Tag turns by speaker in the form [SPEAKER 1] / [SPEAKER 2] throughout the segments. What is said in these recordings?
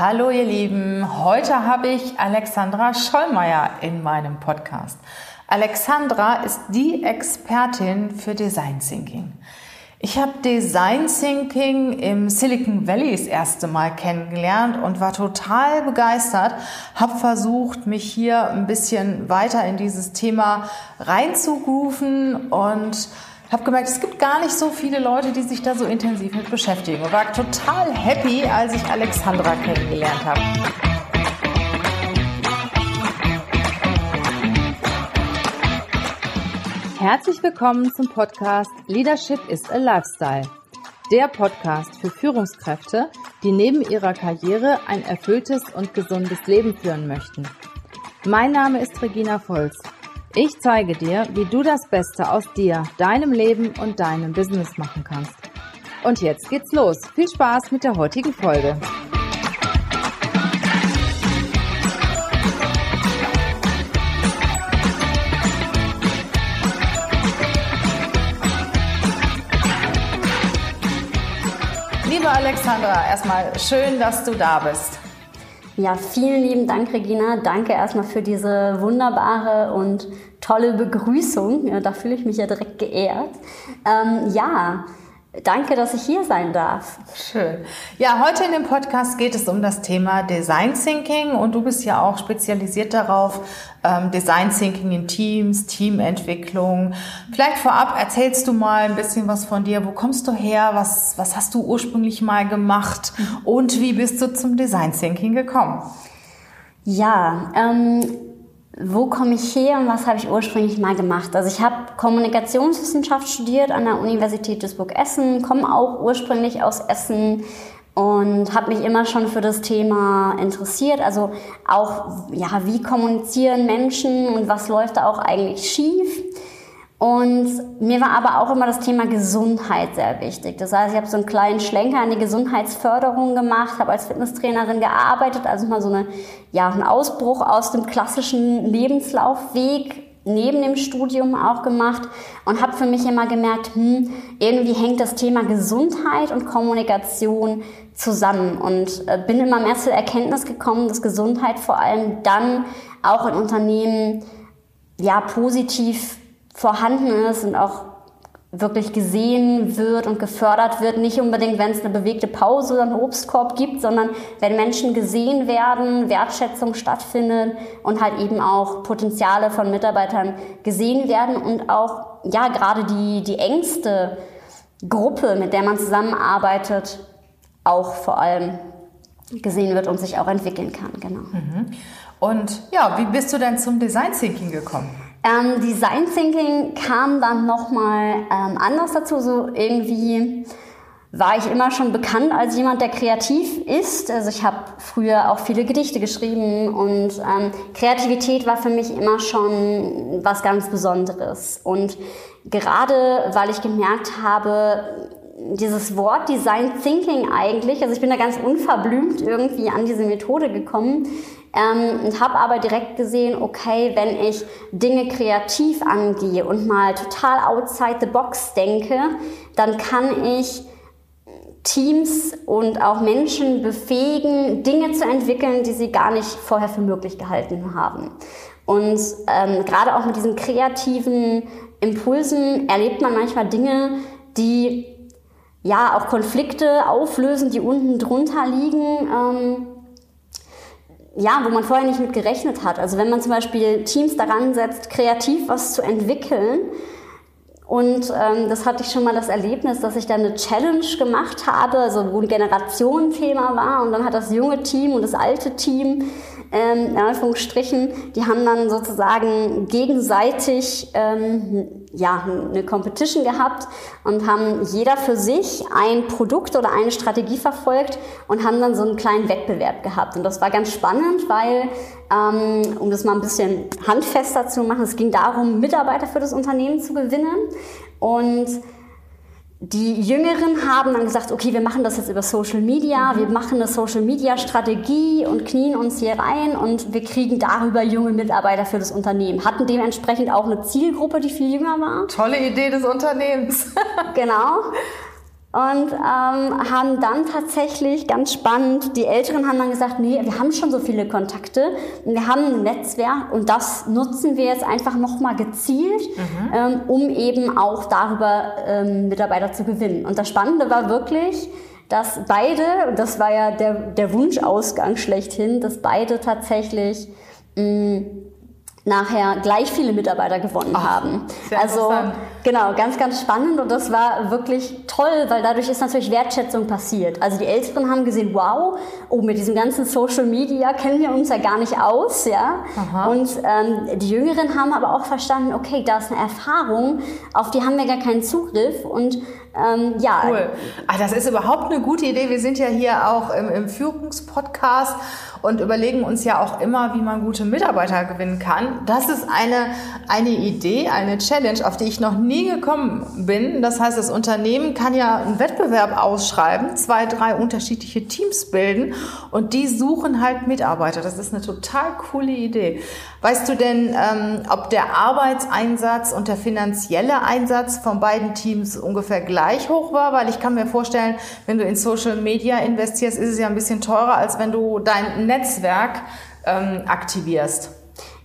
[SPEAKER 1] Hallo ihr Lieben, heute habe ich Alexandra Schollmeier in meinem Podcast. Alexandra ist die Expertin für Design Thinking. Ich habe Design Thinking im Silicon Valley das erste Mal kennengelernt und war total begeistert. Habe versucht, mich hier ein bisschen weiter in dieses Thema reinzurufen und habe gemerkt, es gibt gar nicht so viele Leute, die sich da so intensiv mit beschäftigen. Und war total happy, als ich Alexandra kennengelernt habe. Herzlich willkommen zum Podcast Leadership is a Lifestyle. Der Podcast für Führungskräfte, die neben ihrer Karriere ein erfülltes und gesundes Leben führen möchten. Mein Name ist Regina Volz. Ich zeige dir, wie du das Beste aus dir, deinem Leben und deinem Business machen kannst. Und jetzt geht's los. Viel Spaß mit der heutigen Folge. Liebe Alexandra, erstmal schön, dass du da bist.
[SPEAKER 2] Ja, vielen lieben Dank, Regina. Danke erstmal für diese wunderbare und tolle Begrüßung. Ja, da fühle ich mich ja direkt geehrt. Ähm, ja, Danke, dass ich hier sein darf.
[SPEAKER 1] Schön. Ja, heute in dem Podcast geht es um das Thema Design Thinking und du bist ja auch spezialisiert darauf, ähm, Design Thinking in Teams, Teamentwicklung. Vielleicht vorab erzählst du mal ein bisschen was von dir. Wo kommst du her? Was, was hast du ursprünglich mal gemacht? Und wie bist du zum Design Thinking gekommen?
[SPEAKER 2] Ja, ähm, wo komme ich her und was habe ich ursprünglich mal gemacht? Also ich habe Kommunikationswissenschaft studiert an der Universität Duisburg-Essen, komme auch ursprünglich aus Essen und habe mich immer schon für das Thema interessiert. Also auch, ja, wie kommunizieren Menschen und was läuft da auch eigentlich schief? Und mir war aber auch immer das Thema Gesundheit sehr wichtig. Das heißt, ich habe so einen kleinen Schlenker an die Gesundheitsförderung gemacht, habe als Fitnesstrainerin gearbeitet, also mal so eine, ja, einen Ausbruch aus dem klassischen Lebenslaufweg neben dem Studium auch gemacht und habe für mich immer gemerkt, hm, irgendwie hängt das Thema Gesundheit und Kommunikation zusammen und äh, bin immer mehr zur Erkenntnis gekommen, dass Gesundheit vor allem dann auch in Unternehmen ja positiv vorhanden ist und auch wirklich gesehen wird und gefördert wird. Nicht unbedingt, wenn es eine bewegte Pause oder einen Obstkorb gibt, sondern wenn Menschen gesehen werden, Wertschätzung stattfindet und halt eben auch Potenziale von Mitarbeitern gesehen werden und auch, ja, gerade die, die engste Gruppe, mit der man zusammenarbeitet, auch vor allem gesehen wird und sich auch entwickeln kann, genau.
[SPEAKER 1] Mhm. Und ja, wie bist du denn zum Design Thinking gekommen?
[SPEAKER 2] Ähm, Design Thinking kam dann nochmal ähm, anders dazu. So irgendwie war ich immer schon bekannt als jemand, der kreativ ist. Also ich habe früher auch viele Gedichte geschrieben und ähm, Kreativität war für mich immer schon was ganz Besonderes. Und gerade weil ich gemerkt habe, dieses Wort Design Thinking eigentlich, also ich bin da ganz unverblümt irgendwie an diese Methode gekommen, ähm, und habe aber direkt gesehen, okay, wenn ich Dinge kreativ angehe und mal total outside the box denke, dann kann ich Teams und auch Menschen befähigen, Dinge zu entwickeln, die sie gar nicht vorher für möglich gehalten haben. Und ähm, gerade auch mit diesen kreativen Impulsen erlebt man manchmal Dinge, die ja auch Konflikte auflösen, die unten drunter liegen. Ähm, ja, wo man vorher nicht mit gerechnet hat. Also wenn man zum Beispiel Teams daran setzt, kreativ was zu entwickeln, und ähm, das hatte ich schon mal das Erlebnis, dass ich da eine Challenge gemacht habe, also wo ein Generationenthema war und dann hat das junge Team und das alte Team ähm, in Anführungsstrichen, die haben dann sozusagen gegenseitig ähm, ja, eine Competition gehabt und haben jeder für sich ein Produkt oder eine Strategie verfolgt und haben dann so einen kleinen Wettbewerb gehabt. Und das war ganz spannend, weil, ähm, um das mal ein bisschen handfester zu machen, es ging darum, Mitarbeiter für das Unternehmen zu gewinnen. Und die Jüngeren haben dann gesagt, okay, wir machen das jetzt über Social Media, mhm. wir machen eine Social Media Strategie und knien uns hier rein und wir kriegen darüber junge Mitarbeiter für das Unternehmen. Hatten dementsprechend auch eine Zielgruppe, die viel jünger war.
[SPEAKER 1] Tolle Idee des Unternehmens.
[SPEAKER 2] genau. und ähm, haben dann tatsächlich ganz spannend, die Älteren haben dann gesagt, nee, wir haben schon so viele Kontakte wir haben ein Netzwerk und das nutzen wir jetzt einfach nochmal gezielt, mhm. ähm, um eben auch darüber ähm, Mitarbeiter zu gewinnen. Und das Spannende war wirklich, dass beide, und das war ja der, der Wunschausgang schlechthin, dass beide tatsächlich mh, nachher gleich viele Mitarbeiter gewonnen Ach, haben. Also genau, ganz, ganz spannend und das war wirklich toll, weil dadurch ist natürlich Wertschätzung passiert. Also die Älteren haben gesehen, wow, oh, mit diesem ganzen Social Media kennen wir uns ja gar nicht aus, ja. Aha. Und ähm, die Jüngeren haben aber auch verstanden, okay, da ist eine Erfahrung, auf die haben wir gar keinen Zugriff und ähm, ja.
[SPEAKER 1] Cool. Ach, das ist überhaupt eine gute Idee. Wir sind ja hier auch im, im Führungspodcast und überlegen uns ja auch immer, wie man gute Mitarbeiter gewinnen kann. Das ist eine, eine Idee, eine Challenge, auf die ich noch nie gekommen bin. Das heißt, das Unternehmen kann ja einen Wettbewerb ausschreiben, zwei, drei unterschiedliche Teams bilden und die suchen halt Mitarbeiter. Das ist eine total coole Idee. Weißt du denn, ähm, ob der Arbeitseinsatz und der finanzielle Einsatz von beiden Teams ungefähr gleich hoch war? Weil ich kann mir vorstellen, wenn du in Social Media investierst, ist es ja ein bisschen teurer, als wenn du dein Netzwerk ähm, aktivierst.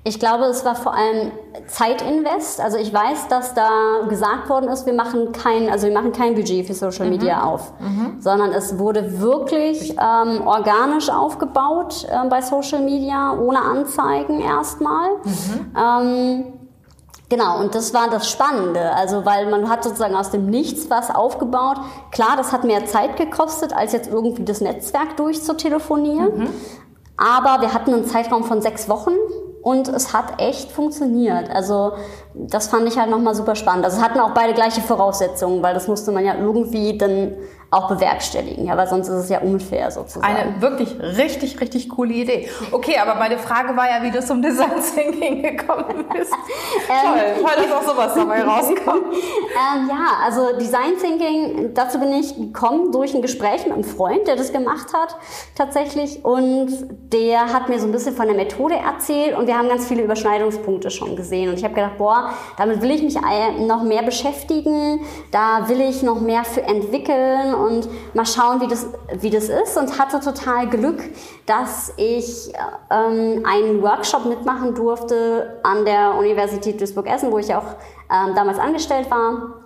[SPEAKER 2] Ich glaube, es war vor allem Zeitinvest. Also ich weiß, dass da gesagt worden ist, wir machen kein, also wir machen kein Budget für Social Media mhm. auf, mhm. sondern es wurde wirklich ähm, organisch aufgebaut äh, bei Social Media, ohne Anzeigen erstmal. Mhm. Ähm, Genau, und das war das Spannende. Also, weil man hat sozusagen aus dem Nichts was aufgebaut. Klar, das hat mehr Zeit gekostet, als jetzt irgendwie das Netzwerk durchzutelefonieren. Mhm. Aber wir hatten einen Zeitraum von sechs Wochen und es hat echt funktioniert. Also das fand ich halt nochmal super spannend. Also es hatten auch beide gleiche Voraussetzungen, weil das musste man ja irgendwie dann auch bewerkstelligen, ja, weil sonst ist es ja unfair sozusagen.
[SPEAKER 1] Eine wirklich richtig, richtig coole Idee. Okay, aber meine Frage war ja, wie du zum Design Thinking gekommen bist. ähm, toll, toll, dass auch sowas dabei rauskommt.
[SPEAKER 2] ähm, ja, also Design Thinking, dazu bin ich gekommen durch ein Gespräch mit einem Freund, der das gemacht hat tatsächlich und der hat mir so ein bisschen von der Methode erzählt und wir haben ganz viele Überschneidungspunkte schon gesehen und ich habe gedacht, boah, damit will ich mich noch mehr beschäftigen, da will ich noch mehr für entwickeln und mal schauen, wie das, wie das ist. Und hatte total Glück, dass ich ähm, einen Workshop mitmachen durfte an der Universität Duisburg-Essen, wo ich auch ähm, damals angestellt war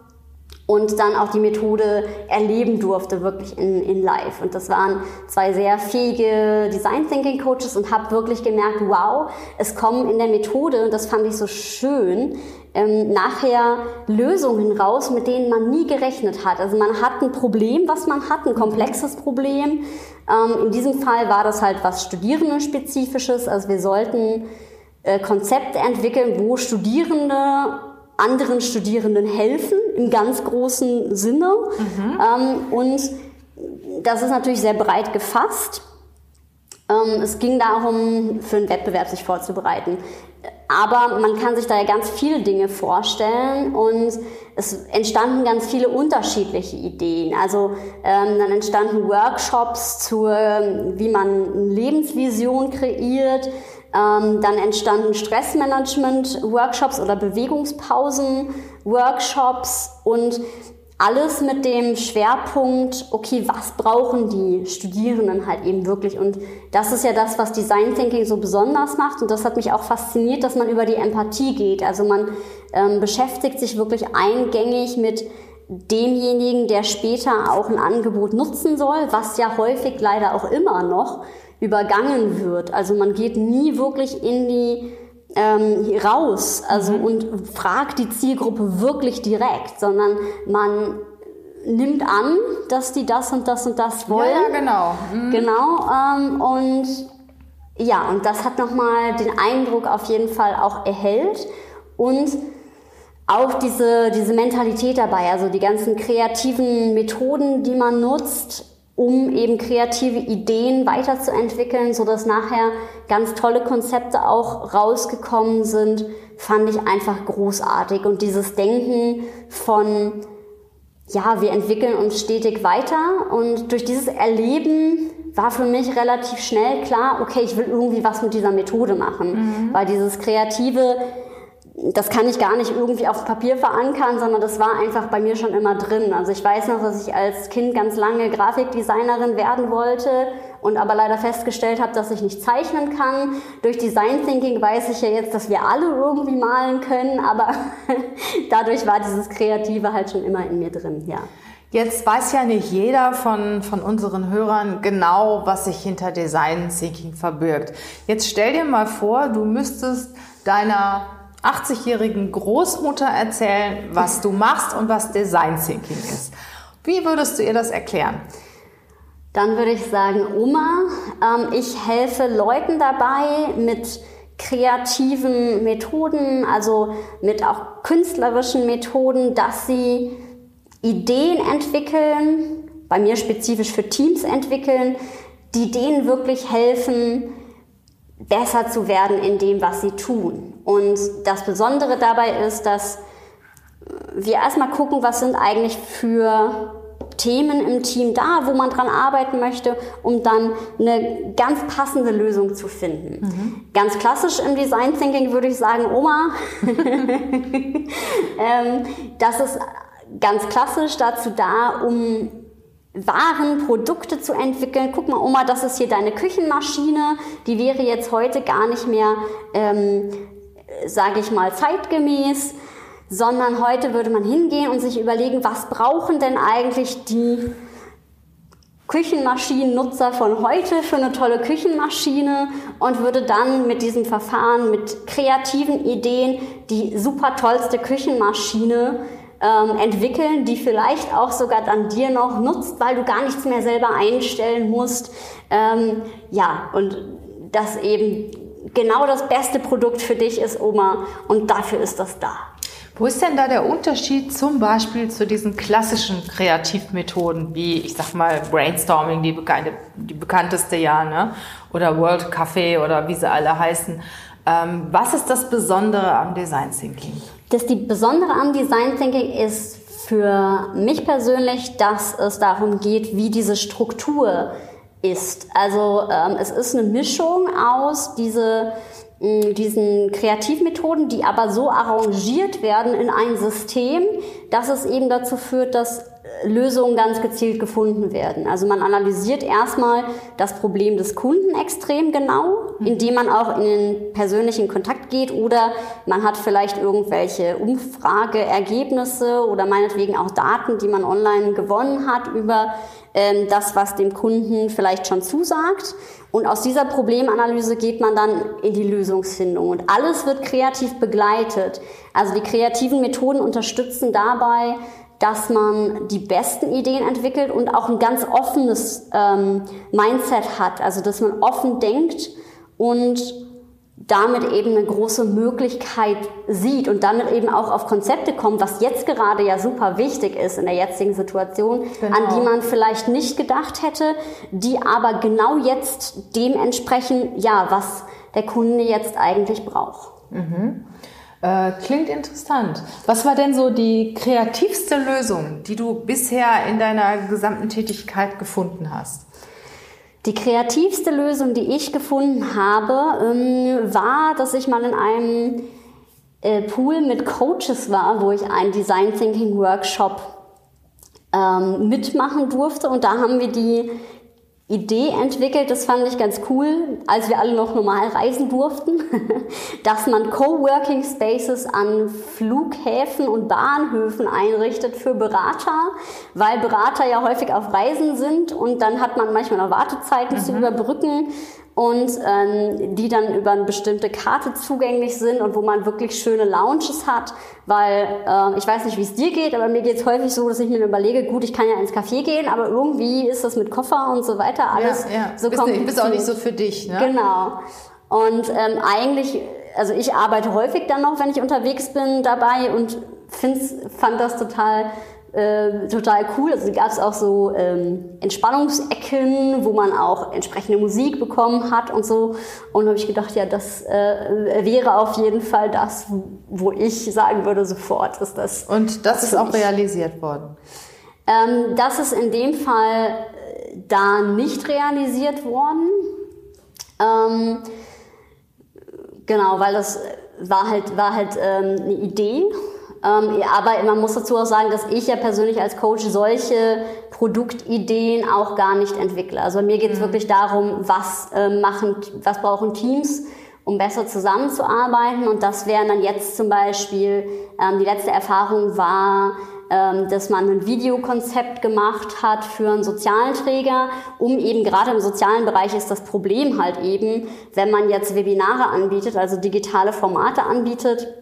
[SPEAKER 2] und dann auch die Methode erleben durfte, wirklich in, in live. Und das waren zwei sehr fähige Design Thinking Coaches und habe wirklich gemerkt, wow, es kommen in der Methode, und das fand ich so schön, ähm, nachher Lösungen raus, mit denen man nie gerechnet hat. Also man hat ein Problem, was man hat, ein komplexes Problem. Ähm, in diesem Fall war das halt was Studierendenspezifisches. Also wir sollten äh, Konzepte entwickeln, wo Studierende anderen Studierenden helfen, im ganz großen Sinne. Mhm. Ähm, und das ist natürlich sehr breit gefasst. Ähm, es ging darum, für einen Wettbewerb sich vorzubereiten. Aber man kann sich da ja ganz viele Dinge vorstellen und es entstanden ganz viele unterschiedliche Ideen. Also ähm, dann entstanden Workshops zur, wie man eine Lebensvision kreiert. Ähm, dann entstanden Stressmanagement-Workshops oder Bewegungspausen-Workshops und alles mit dem Schwerpunkt, okay, was brauchen die Studierenden halt eben wirklich? Und das ist ja das, was Design Thinking so besonders macht. Und das hat mich auch fasziniert, dass man über die Empathie geht. Also man ähm, beschäftigt sich wirklich eingängig mit demjenigen, der später auch ein Angebot nutzen soll, was ja häufig leider auch immer noch übergangen wird. Also man geht nie wirklich in die ähm, raus also mhm. und fragt die Zielgruppe wirklich direkt, sondern man nimmt an, dass die das und das und das wollen.
[SPEAKER 1] Ja, ja genau.
[SPEAKER 2] Mhm. Genau. Ähm, und ja, und das hat nochmal den Eindruck auf jeden Fall auch erhellt und auch diese, diese Mentalität dabei, also die ganzen kreativen Methoden, die man nutzt, um eben kreative Ideen weiterzuentwickeln, so dass nachher ganz tolle Konzepte auch rausgekommen sind, fand ich einfach großartig. Und dieses Denken von, ja, wir entwickeln uns stetig weiter und durch dieses Erleben war für mich relativ schnell klar, okay, ich will irgendwie was mit dieser Methode machen, mhm. weil dieses kreative das kann ich gar nicht irgendwie auf Papier verankern, sondern das war einfach bei mir schon immer drin. Also ich weiß noch, dass ich als Kind ganz lange Grafikdesignerin werden wollte und aber leider festgestellt habe, dass ich nicht zeichnen kann. Durch Design Thinking weiß ich ja jetzt, dass wir alle irgendwie malen können, aber dadurch war dieses Kreative halt schon immer in mir drin, ja.
[SPEAKER 1] Jetzt weiß ja nicht jeder von, von unseren Hörern genau, was sich hinter Design Thinking verbirgt. Jetzt stell dir mal vor, du müsstest deiner 80-jährigen Großmutter erzählen, was du machst und was Design Thinking ist. Wie würdest du ihr das erklären?
[SPEAKER 2] Dann würde ich sagen, Oma, ähm, ich helfe Leuten dabei mit kreativen Methoden, also mit auch künstlerischen Methoden, dass sie Ideen entwickeln, bei mir spezifisch für Teams entwickeln, die denen wirklich helfen, besser zu werden in dem, was sie tun. Und das Besondere dabei ist, dass wir erstmal gucken, was sind eigentlich für Themen im Team da, wo man dran arbeiten möchte, um dann eine ganz passende Lösung zu finden. Mhm. Ganz klassisch im Design Thinking würde ich sagen, Oma, ähm, das ist ganz klassisch dazu da, um Waren, Produkte zu entwickeln. Guck mal, Oma, das ist hier deine Küchenmaschine. Die wäre jetzt heute gar nicht mehr, ähm, sage ich mal, zeitgemäß, sondern heute würde man hingehen und sich überlegen, was brauchen denn eigentlich die Küchenmaschinennutzer von heute für eine tolle Küchenmaschine und würde dann mit diesem Verfahren, mit kreativen Ideen die super tollste Küchenmaschine ähm, entwickeln, die vielleicht auch sogar dann dir noch nutzt, weil du gar nichts mehr selber einstellen musst. Ähm, ja, und das eben genau das beste Produkt für dich ist, Oma, und dafür ist das da.
[SPEAKER 1] Wo ist denn da der Unterschied zum Beispiel zu diesen klassischen Kreativmethoden, wie ich sag mal Brainstorming, die, bekannte, die bekannteste ja, ne? oder World Café oder wie sie alle heißen? Ähm, was ist das Besondere am Design Thinking?
[SPEAKER 2] Das die Besondere am Design Thinking ist für mich persönlich, dass es darum geht, wie diese Struktur ist. Also ähm, es ist eine Mischung aus diese, mh, diesen Kreativmethoden, die aber so arrangiert werden in ein System, dass es eben dazu führt, dass Lösungen ganz gezielt gefunden werden. Also man analysiert erstmal das Problem des Kunden extrem genau, indem man auch in den persönlichen Kontakt geht oder man hat vielleicht irgendwelche Umfrageergebnisse oder meinetwegen auch Daten, die man online gewonnen hat über ähm, das, was dem Kunden vielleicht schon zusagt. Und aus dieser Problemanalyse geht man dann in die Lösungsfindung. Und alles wird kreativ begleitet. Also die kreativen Methoden unterstützen dabei, dass man die besten Ideen entwickelt und auch ein ganz offenes ähm, Mindset hat. Also dass man offen denkt und damit eben eine große Möglichkeit sieht und damit eben auch auf Konzepte kommt, was jetzt gerade ja super wichtig ist in der jetzigen Situation, genau. an die man vielleicht nicht gedacht hätte, die aber genau jetzt dementsprechend, ja, was der Kunde jetzt eigentlich braucht.
[SPEAKER 1] Mhm. Äh, klingt interessant. Was war denn so die kreativste Lösung, die du bisher in deiner gesamten Tätigkeit gefunden hast?
[SPEAKER 2] Die kreativste Lösung, die ich gefunden habe, ähm, war, dass ich mal in einem äh, Pool mit Coaches war, wo ich einen Design Thinking Workshop ähm, mitmachen durfte. Und da haben wir die Idee entwickelt, das fand ich ganz cool, als wir alle noch normal reisen durften, dass man Coworking Spaces an Flughäfen und Bahnhöfen einrichtet für Berater, weil Berater ja häufig auf Reisen sind und dann hat man manchmal noch Wartezeiten mhm. zu überbrücken und ähm, die dann über eine bestimmte Karte zugänglich sind und wo man wirklich schöne Lounges hat, weil äh, ich weiß nicht, wie es dir geht, aber mir geht es häufig so, dass ich mir überlege, gut, ich kann ja ins Café gehen, aber irgendwie ist das mit Koffer und so weiter alles ja, ja.
[SPEAKER 1] so kompliziert. Bist auch nicht so für dich, ne?
[SPEAKER 2] Genau. Und ähm, eigentlich, also ich arbeite häufig dann noch, wenn ich unterwegs bin, dabei und find's, fand das total äh, total cool. Also gab es auch so ähm, Entspannungsecken, wo man auch entsprechende Musik bekommen hat und so. Und da habe ich gedacht, ja, das äh, wäre auf jeden Fall das, wo ich sagen würde sofort, ist das.
[SPEAKER 1] Und das ist auch realisiert worden.
[SPEAKER 2] Ähm, das ist in dem Fall äh, da nicht realisiert worden. Ähm, genau, weil das war halt, war halt ähm, eine Idee. Ähm, aber man muss dazu auch sagen, dass ich ja persönlich als Coach solche Produktideen auch gar nicht entwickle. Also mir geht es mhm. wirklich darum, was äh, machen, was brauchen Teams, um besser zusammenzuarbeiten. Und das wären dann jetzt zum Beispiel, ähm, die letzte Erfahrung war, ähm, dass man ein Videokonzept gemacht hat für einen sozialen Träger, um eben gerade im sozialen Bereich ist das Problem halt eben, wenn man jetzt Webinare anbietet, also digitale Formate anbietet,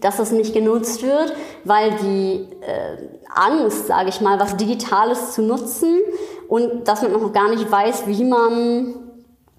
[SPEAKER 2] dass es nicht genutzt wird, weil die äh, Angst, sage ich mal, was Digitales zu nutzen und dass man noch gar nicht weiß, wie man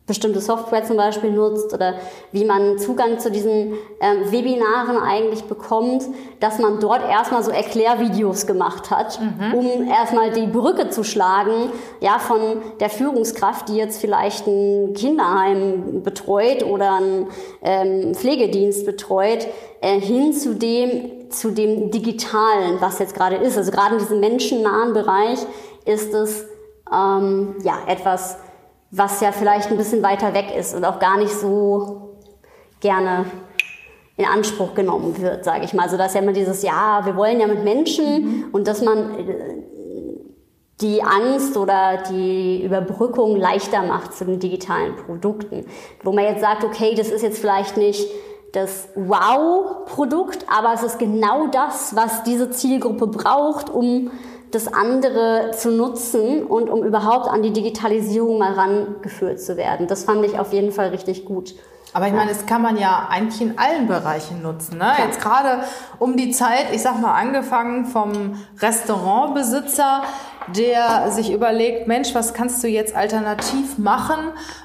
[SPEAKER 2] bestimmte Software zum Beispiel nutzt oder wie man Zugang zu diesen ähm, Webinaren eigentlich bekommt, dass man dort erstmal so Erklärvideos gemacht hat, mhm. um erstmal die Brücke zu schlagen, ja, von der Führungskraft, die jetzt vielleicht ein Kinderheim betreut oder einen ähm, Pflegedienst betreut, äh, hin zu dem, zu dem Digitalen, was jetzt gerade ist. Also gerade in diesem menschennahen Bereich ist es ähm, ja etwas was ja vielleicht ein bisschen weiter weg ist und auch gar nicht so gerne in Anspruch genommen wird, sage ich mal. Also dass ja immer dieses, ja, wir wollen ja mit Menschen mhm. und dass man äh, die Angst oder die Überbrückung leichter macht zu den digitalen Produkten. Wo man jetzt sagt, okay, das ist jetzt vielleicht nicht das Wow-Produkt, aber es ist genau das, was diese Zielgruppe braucht, um das andere zu nutzen und um überhaupt an die Digitalisierung mal rangeführt zu werden. Das fand ich auf jeden Fall richtig gut.
[SPEAKER 1] Aber ich meine, das kann man ja eigentlich in allen Bereichen nutzen. Ne? Jetzt gerade um die Zeit, ich sag mal, angefangen vom Restaurantbesitzer, der sich überlegt, Mensch, was kannst du jetzt alternativ machen,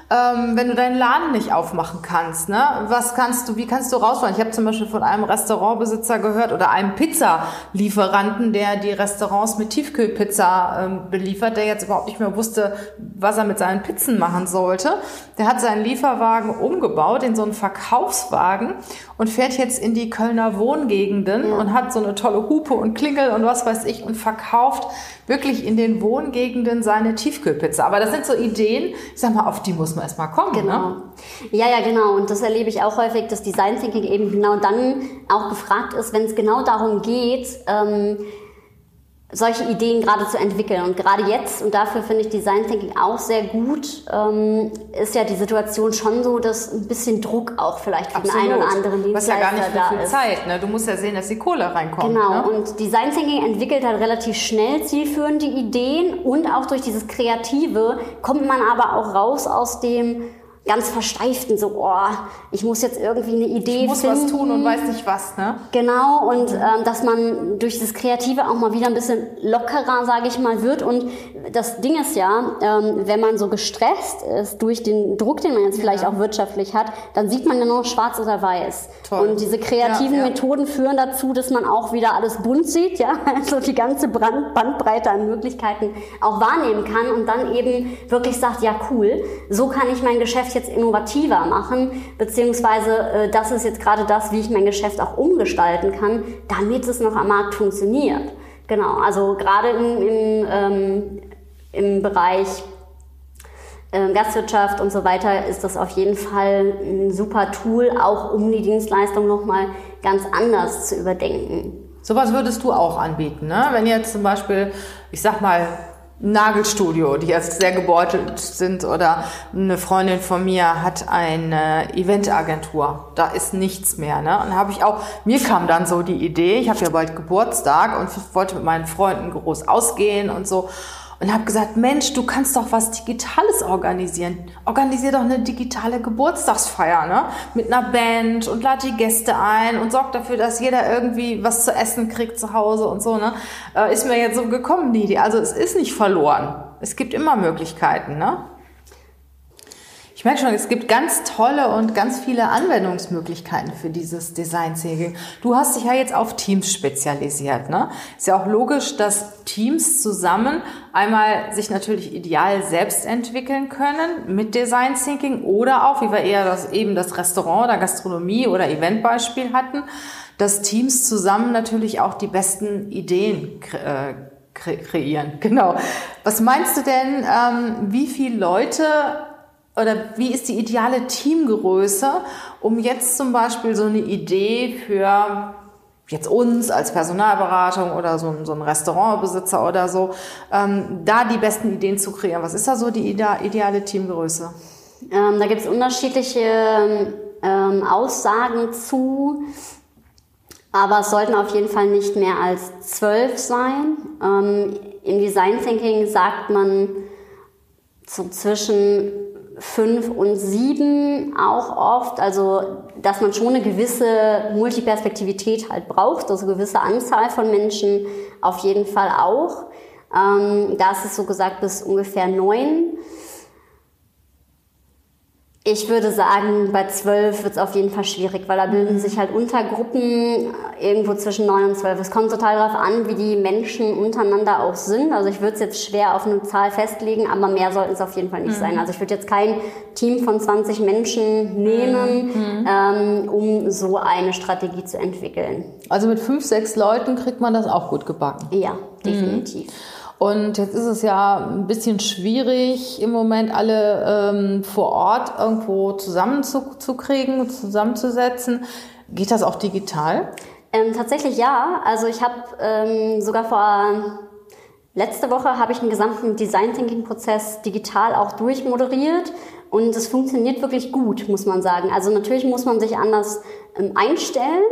[SPEAKER 1] ähm, wenn du deinen Laden nicht aufmachen kannst? Ne? Was kannst du, wie kannst du rausfahren? Ich habe zum Beispiel von einem Restaurantbesitzer gehört oder einem Pizzalieferanten, der die Restaurants mit Tiefkühlpizza ähm, beliefert, der jetzt überhaupt nicht mehr wusste, was er mit seinen Pizzen machen sollte. Der hat seinen Lieferwagen umgebaut in so einen Verkaufswagen und fährt jetzt in die Kölner Wohngegenden ja. und hat so eine tolle Hupe und Klingel und was weiß ich und verkauft wirklich in den Wohngegenden seine Tiefkühlpizza. Aber das sind so Ideen, ich sag mal, auf die muss man erstmal kommen.
[SPEAKER 2] Genau.
[SPEAKER 1] Ne?
[SPEAKER 2] Ja, ja, genau. Und das erlebe ich auch häufig, dass Design Thinking eben genau dann auch gefragt ist, wenn es genau darum geht, ähm, solche Ideen gerade zu entwickeln. Und gerade jetzt, und dafür finde ich Design Thinking auch sehr gut, ähm, ist ja die Situation schon so, dass ein bisschen Druck auch vielleicht für Absolut. den einen oder anderen
[SPEAKER 1] Dienstleister da ist. Was ja gar nicht viel Zeit, ne? Du musst ja sehen, dass die Kohle reinkommt.
[SPEAKER 2] Genau,
[SPEAKER 1] ne?
[SPEAKER 2] und Design Thinking entwickelt halt relativ schnell zielführende Ideen und auch durch dieses Kreative kommt man aber auch raus aus dem ganz versteiften, so, oh, ich muss jetzt irgendwie eine Idee
[SPEAKER 1] ich muss
[SPEAKER 2] finden.
[SPEAKER 1] was tun und weiß nicht was, ne?
[SPEAKER 2] Genau, und ähm, dass man durch das Kreative auch mal wieder ein bisschen lockerer, sage ich mal, wird. Und das Ding ist ja, ähm, wenn man so gestresst ist durch den Druck, den man jetzt vielleicht ja. auch wirtschaftlich hat, dann sieht man ja nur schwarz oder weiß. Toll. Und diese kreativen ja, ja. Methoden führen dazu, dass man auch wieder alles bunt sieht, ja, also die ganze Brand Bandbreite an Möglichkeiten auch wahrnehmen kann und dann eben wirklich sagt, ja cool, so kann ich mein Geschäft jetzt innovativer machen, beziehungsweise äh, das ist jetzt gerade das, wie ich mein Geschäft auch umgestalten kann, damit es noch am Markt funktioniert. Genau, also gerade im, im, ähm, im Bereich äh, Gastwirtschaft und so weiter ist das auf jeden Fall ein super Tool, auch um die Dienstleistung nochmal ganz anders zu überdenken.
[SPEAKER 1] Sowas würdest du auch anbieten, ne? Wenn jetzt zum Beispiel, ich sag mal, Nagelstudio, die jetzt sehr gebeutelt sind oder eine Freundin von mir hat eine Eventagentur. Da ist nichts mehr. Ne? Und habe ich auch, mir kam dann so die Idee, ich habe ja bald Geburtstag und wollte mit meinen Freunden groß ausgehen und so und habe gesagt, Mensch, du kannst doch was Digitales organisieren. Organisier doch eine digitale Geburtstagsfeier, ne? Mit einer Band und lad die Gäste ein und sorg dafür, dass jeder irgendwie was zu essen kriegt zu Hause und so, ne? Äh, ist mir jetzt so gekommen, die Idee. Also es ist nicht verloren. Es gibt immer Möglichkeiten, ne? Ich merke schon, es gibt ganz tolle und ganz viele Anwendungsmöglichkeiten für dieses Design Thinking. Du hast dich ja jetzt auf Teams spezialisiert. Ne? Ist ja auch logisch, dass Teams zusammen einmal sich natürlich ideal selbst entwickeln können mit Design Thinking oder auch, wie wir eher das, eben das Restaurant oder Gastronomie oder Eventbeispiel hatten, dass Teams zusammen natürlich auch die besten Ideen äh, kre kreieren. Genau. Was meinst du denn, ähm, wie viele Leute oder wie ist die ideale Teamgröße, um jetzt zum Beispiel so eine Idee für jetzt uns als Personalberatung oder so, so ein Restaurantbesitzer oder so, ähm, da die besten Ideen zu kreieren. Was ist da so die ideale Teamgröße?
[SPEAKER 2] Ähm, da gibt es unterschiedliche ähm, Aussagen zu, aber es sollten auf jeden Fall nicht mehr als zwölf sein. Ähm, Im Design Thinking sagt man so zwischen fünf und sieben auch oft, also dass man schon eine gewisse Multiperspektivität halt braucht, also eine gewisse Anzahl von Menschen auf jeden Fall auch. Ähm, da ist es so gesagt bis ungefähr neun. Ich würde sagen, bei zwölf wird es auf jeden Fall schwierig, weil da bilden sich halt Untergruppen irgendwo zwischen neun und zwölf. Es kommt total darauf an, wie die Menschen untereinander auch sind. Also ich würde es jetzt schwer auf eine Zahl festlegen, aber mehr sollten es auf jeden Fall nicht mhm. sein. Also ich würde jetzt kein Team von 20 Menschen nehmen, mhm. ähm, um so eine Strategie zu entwickeln.
[SPEAKER 1] Also mit fünf, sechs Leuten kriegt man das auch gut gebacken.
[SPEAKER 2] Ja, definitiv. Mhm.
[SPEAKER 1] Und jetzt ist es ja ein bisschen schwierig, im Moment alle ähm, vor Ort irgendwo zusammenzukriegen, zusammenzusetzen. Geht das auch digital?
[SPEAKER 2] Ähm, tatsächlich ja. Also ich habe ähm, sogar vor letzte Woche habe ich einen gesamten Design Thinking Prozess digital auch durchmoderiert und es funktioniert wirklich gut, muss man sagen. Also natürlich muss man sich anders ähm, einstellen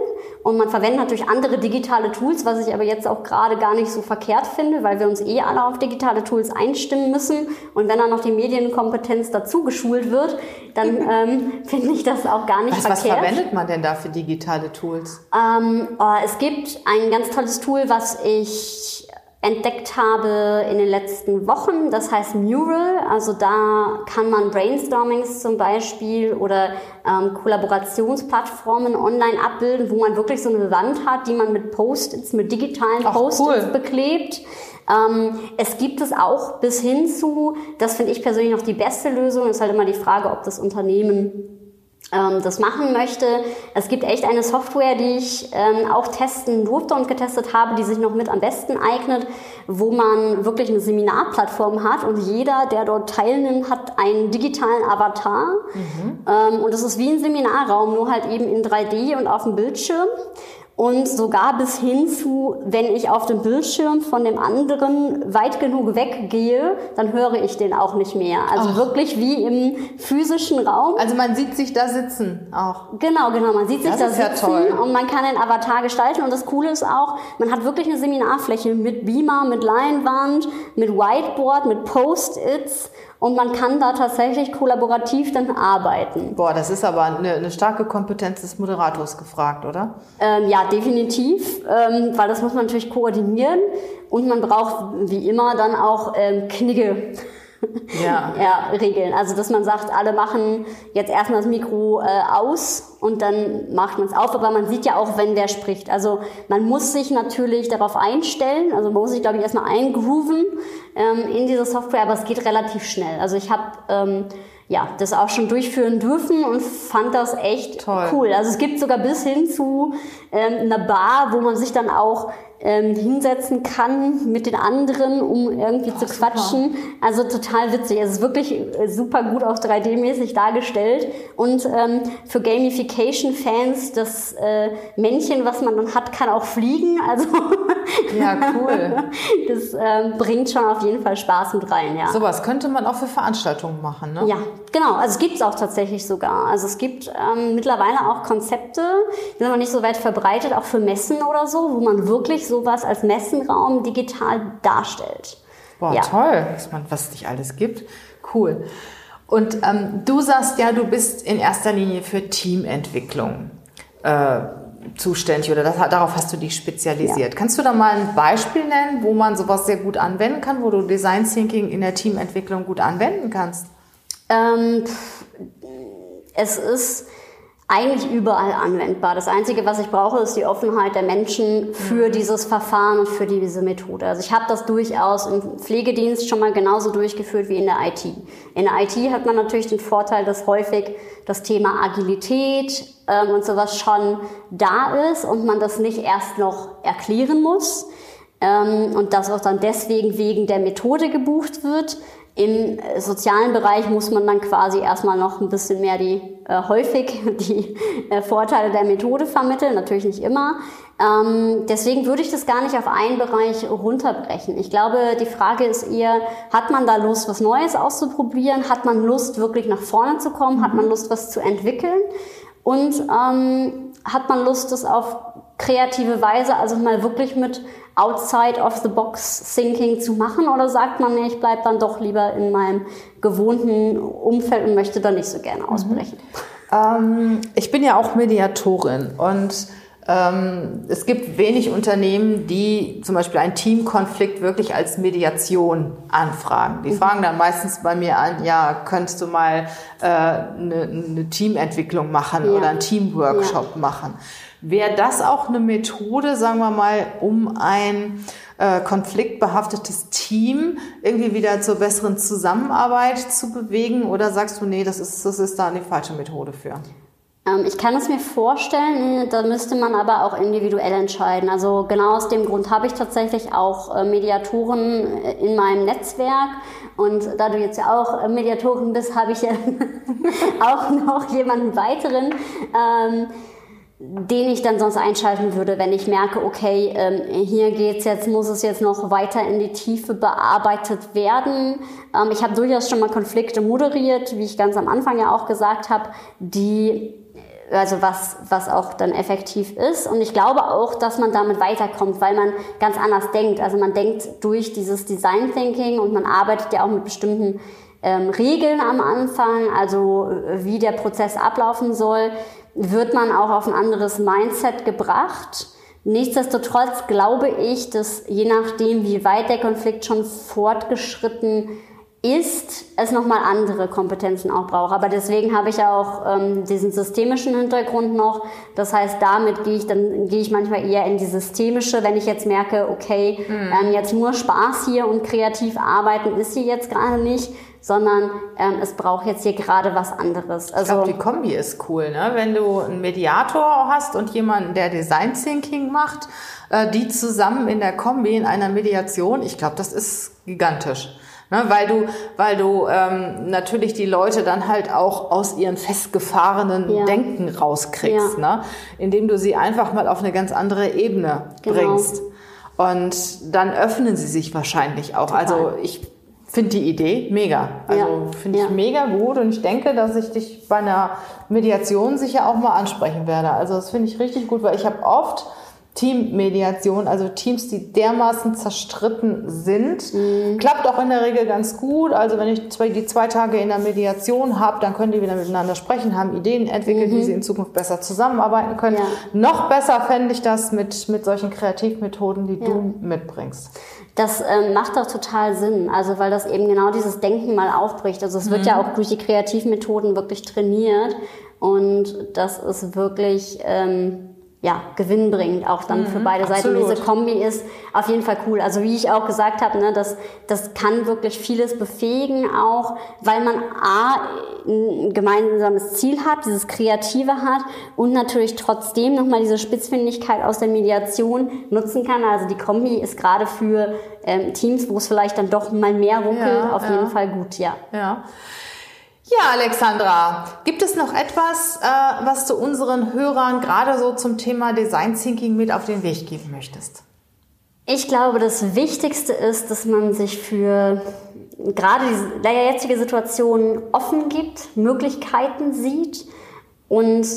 [SPEAKER 2] und man verwendet natürlich andere digitale Tools, was ich aber jetzt auch gerade gar nicht so verkehrt finde, weil wir uns eh alle auf digitale Tools einstimmen müssen. Und wenn dann noch die Medienkompetenz dazu geschult wird, dann ähm, finde ich das auch gar nicht
[SPEAKER 1] was,
[SPEAKER 2] verkehrt.
[SPEAKER 1] Was verwendet man denn da für digitale Tools?
[SPEAKER 2] Ähm, oh, es gibt ein ganz tolles Tool, was ich entdeckt habe in den letzten Wochen. Das heißt Mural. Also da kann man Brainstormings zum Beispiel oder ähm, Kollaborationsplattformen online abbilden, wo man wirklich so eine Wand hat, die man mit Post-its, mit digitalen Post-its cool. beklebt. Ähm, es gibt es auch bis hin zu, das finde ich persönlich noch die beste Lösung, ist halt immer die Frage, ob das Unternehmen das machen möchte. Es gibt echt eine Software, die ich ähm, auch testen durfte und getestet habe, die sich noch mit am besten eignet, wo man wirklich eine Seminarplattform hat und jeder, der dort teilnimmt, hat einen digitalen Avatar. Mhm. Ähm, und das ist wie ein Seminarraum, nur halt eben in 3D und auf dem Bildschirm und sogar bis hin zu, wenn ich auf dem Bildschirm von dem anderen weit genug weggehe, dann höre ich den auch nicht mehr. Also Ach. wirklich wie im physischen Raum.
[SPEAKER 1] Also man sieht sich da sitzen auch.
[SPEAKER 2] Genau, genau, man sieht sich das da sitzen ja und man kann den Avatar gestalten und das Coole ist auch, man hat wirklich eine Seminarfläche mit Beamer, mit Leinwand, mit Whiteboard, mit Post-its und man kann da tatsächlich kollaborativ dann arbeiten.
[SPEAKER 1] Boah, das ist aber eine, eine starke Kompetenz des Moderators gefragt, oder?
[SPEAKER 2] Ähm, ja, definitiv, ähm, weil das muss man natürlich koordinieren und man braucht wie immer dann auch ähm, Knigge ja. ja, regeln. Also dass man sagt, alle machen jetzt erstmal das Mikro äh, aus und dann macht man es auf, aber man sieht ja auch, wenn wer spricht. Also man muss sich natürlich darauf einstellen, also man muss sich, glaube ich, erstmal eingrooven ähm, in diese Software, aber es geht relativ schnell. Also ich habe ähm, ja, das auch schon durchführen dürfen und fand das echt Toll. cool. Also es gibt sogar bis hin zu ähm, einer Bar, wo man sich dann auch ähm, hinsetzen kann mit den anderen, um irgendwie oh, zu quatschen. Super. Also total witzig. Es ist wirklich äh, super gut auch 3D-mäßig dargestellt. Und ähm, für Gamification-Fans, das äh, Männchen, was man dann hat, kann auch fliegen. Also
[SPEAKER 1] ja, cool.
[SPEAKER 2] das ähm, bringt schon auf jeden Fall Spaß mit rein. Ja.
[SPEAKER 1] Sowas könnte man auch für Veranstaltungen machen, ne?
[SPEAKER 2] Ja, genau. Also es gibt es auch tatsächlich sogar. Also es gibt ähm, mittlerweile auch Konzepte, die sind aber nicht so weit verbreitet, auch für Messen oder so, wo man wirklich sowas als Messenraum digital darstellt.
[SPEAKER 1] Boah, ja. toll, was, man, was es nicht alles gibt. Cool. Und ähm, du sagst ja, du bist in erster Linie für Teamentwicklung äh, zuständig oder das, darauf hast du dich spezialisiert. Ja. Kannst du da mal ein Beispiel nennen, wo man sowas sehr gut anwenden kann, wo du Design Thinking in der Teamentwicklung gut anwenden kannst?
[SPEAKER 2] Ähm, es ist eigentlich überall anwendbar. Das Einzige, was ich brauche, ist die Offenheit der Menschen für mhm. dieses Verfahren und für diese Methode. Also ich habe das durchaus im Pflegedienst schon mal genauso durchgeführt wie in der IT. In der IT hat man natürlich den Vorteil, dass häufig das Thema Agilität ähm, und sowas schon da ist und man das nicht erst noch erklären muss. Ähm, und das auch dann deswegen wegen der Methode gebucht wird. Im sozialen Bereich muss man dann quasi erstmal noch ein bisschen mehr die äh, häufig die äh, Vorteile der Methode vermitteln, natürlich nicht immer. Ähm, deswegen würde ich das gar nicht auf einen Bereich runterbrechen. Ich glaube, die Frage ist eher, hat man da Lust, was Neues auszuprobieren? Hat man Lust, wirklich nach vorne zu kommen? Hat man Lust, was zu entwickeln? Und ähm, hat man Lust, das auf kreative Weise, also mal wirklich mit outside of the box thinking zu machen? Oder sagt man, nee, ich bleibe dann doch lieber in meinem gewohnten Umfeld und möchte da nicht so gerne ausbrechen?
[SPEAKER 1] Mhm. Ähm, ich bin ja auch Mediatorin und ähm, es gibt wenig Unternehmen, die zum Beispiel einen Teamkonflikt wirklich als Mediation anfragen. Die mhm. fragen dann meistens bei mir an, ja, könntest du mal äh, eine, eine Teamentwicklung machen ja. oder einen Teamworkshop ja. machen. Wäre das auch eine Methode, sagen wir mal, um ein äh, konfliktbehaftetes Team irgendwie wieder zur besseren Zusammenarbeit zu bewegen? Oder sagst du, nee, das ist, das ist da die falsche Methode für?
[SPEAKER 2] Ähm, ich kann es mir vorstellen, da müsste man aber auch individuell entscheiden. Also genau aus dem Grund habe ich tatsächlich auch äh, Mediatoren äh, in meinem Netzwerk. Und da du jetzt ja auch Mediatorin bist, habe ich ja auch noch jemanden weiteren. Den ich dann sonst einschalten würde, wenn ich merke, okay, ähm, hier geht's jetzt, muss es jetzt noch weiter in die Tiefe bearbeitet werden. Ähm, ich habe durchaus schon mal Konflikte moderiert, wie ich ganz am Anfang ja auch gesagt habe, die also was, was auch dann effektiv ist. Und ich glaube auch, dass man damit weiterkommt, weil man ganz anders denkt. Also man denkt durch dieses Design Thinking und man arbeitet ja auch mit bestimmten ähm, Regeln am Anfang, also äh, wie der Prozess ablaufen soll wird man auch auf ein anderes Mindset gebracht. Nichtsdestotrotz glaube ich, dass je nachdem, wie weit der Konflikt schon fortgeschritten ist, es nochmal andere Kompetenzen auch braucht. Aber deswegen habe ich auch ähm, diesen systemischen Hintergrund noch. Das heißt, damit gehe ich dann gehe ich manchmal eher in die systemische, wenn ich jetzt merke, okay, mhm. ähm, jetzt nur Spaß hier und kreativ arbeiten ist hier jetzt gerade nicht sondern ähm, es braucht jetzt hier gerade was anderes.
[SPEAKER 1] Also, ich glaube, die Kombi ist cool, ne? wenn du einen Mediator hast und jemanden, der Design Thinking macht, äh, die zusammen in der Kombi in einer Mediation, ich glaube, das ist gigantisch. Ne, weil du, weil du ähm, natürlich die Leute dann halt auch aus ihren festgefahrenen ja. Denken rauskriegst, ja. ne? indem du sie einfach mal auf eine ganz andere Ebene genau. bringst. Und dann öffnen sie sich wahrscheinlich auch. Total. Also ich finde die Idee mega. Also ja. finde ich ja. mega gut und ich denke, dass ich dich bei einer Mediation sicher auch mal ansprechen werde. Also das finde ich richtig gut, weil ich habe oft Teammediation, also Teams, die dermaßen zerstritten sind. Mhm. Klappt auch in der Regel ganz gut. Also wenn ich zwei, die zwei Tage in der Mediation habe, dann können die wieder miteinander sprechen, haben Ideen entwickelt, mhm. wie sie in Zukunft besser zusammenarbeiten können. Ja. Noch besser fände ich das mit, mit solchen Kreativmethoden, die du mitbringst.
[SPEAKER 2] Das ähm, macht auch total Sinn, also weil das eben genau dieses Denken mal aufbricht. Also es wird mhm. ja auch durch die Kreativmethoden wirklich trainiert und das ist wirklich ähm, ja, gewinnbringend auch dann mhm, für beide Seiten. Absolut. Diese Kombi ist auf jeden Fall cool. Also wie ich auch gesagt habe, ne, das, das kann wirklich vieles befähigen auch, weil man A, ein gemeinsames Ziel hat, dieses Kreative hat und natürlich trotzdem nochmal diese Spitzfindigkeit aus der Mediation nutzen kann. Also die Kombi ist gerade für ähm, Teams, wo es vielleicht dann doch mal mehr ruckelt, ja, auf ja. jeden Fall gut, ja.
[SPEAKER 1] Ja. Ja, Alexandra, gibt es noch etwas, äh, was du unseren Hörern gerade so zum Thema Design Thinking mit auf den Weg geben möchtest?
[SPEAKER 2] Ich glaube, das Wichtigste ist, dass man sich für gerade die jetzige Situation offen gibt, Möglichkeiten sieht und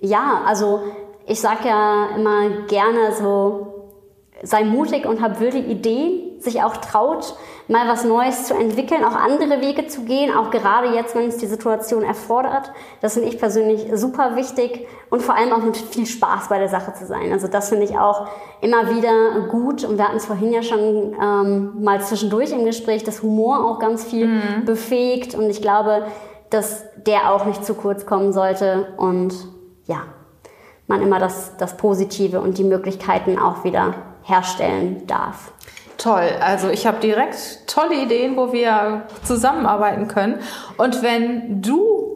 [SPEAKER 2] ja, also ich sage ja immer gerne so, sei mutig und hab wilde Ideen, sich auch traut, mal was Neues zu entwickeln, auch andere Wege zu gehen, auch gerade jetzt, wenn es die Situation erfordert. Das finde ich persönlich super wichtig und vor allem auch mit viel Spaß bei der Sache zu sein. Also das finde ich auch immer wieder gut und wir hatten es vorhin ja schon ähm, mal zwischendurch im Gespräch, dass Humor auch ganz viel mhm. befähigt und ich glaube, dass der auch nicht zu kurz kommen sollte und ja, man immer das, das Positive und die Möglichkeiten auch wieder herstellen darf.
[SPEAKER 1] Toll. Also ich habe direkt tolle Ideen, wo wir zusammenarbeiten können. Und wenn du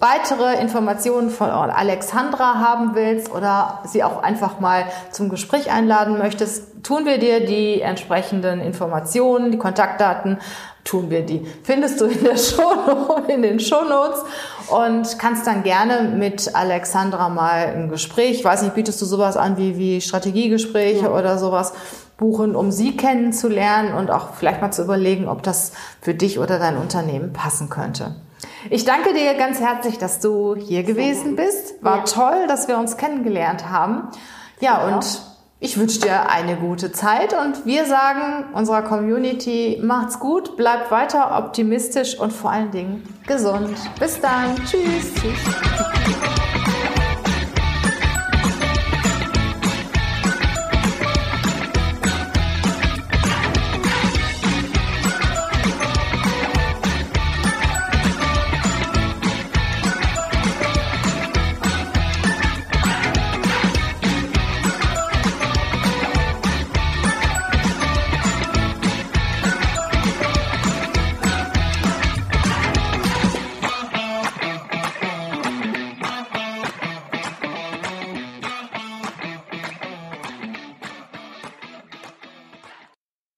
[SPEAKER 1] weitere Informationen von Alexandra haben willst oder sie auch einfach mal zum Gespräch einladen möchtest, tun wir dir die entsprechenden Informationen, die Kontaktdaten, tun wir die. Findest du in, der Show, in den Shownotes und kannst dann gerne mit Alexandra mal ein Gespräch, ich weiß nicht, bietest du sowas an wie, wie Strategiegespräche ja. oder sowas buchen, um sie kennenzulernen und auch vielleicht mal zu überlegen, ob das für dich oder dein Unternehmen passen könnte. Ich danke dir ganz herzlich, dass du hier gewesen bist. War ja. toll, dass wir uns kennengelernt haben. Ja, und ich wünsche dir eine gute Zeit und wir sagen unserer Community, macht's gut, bleibt weiter optimistisch und vor allen Dingen gesund. Bis dann. Tschüss. Tschüss.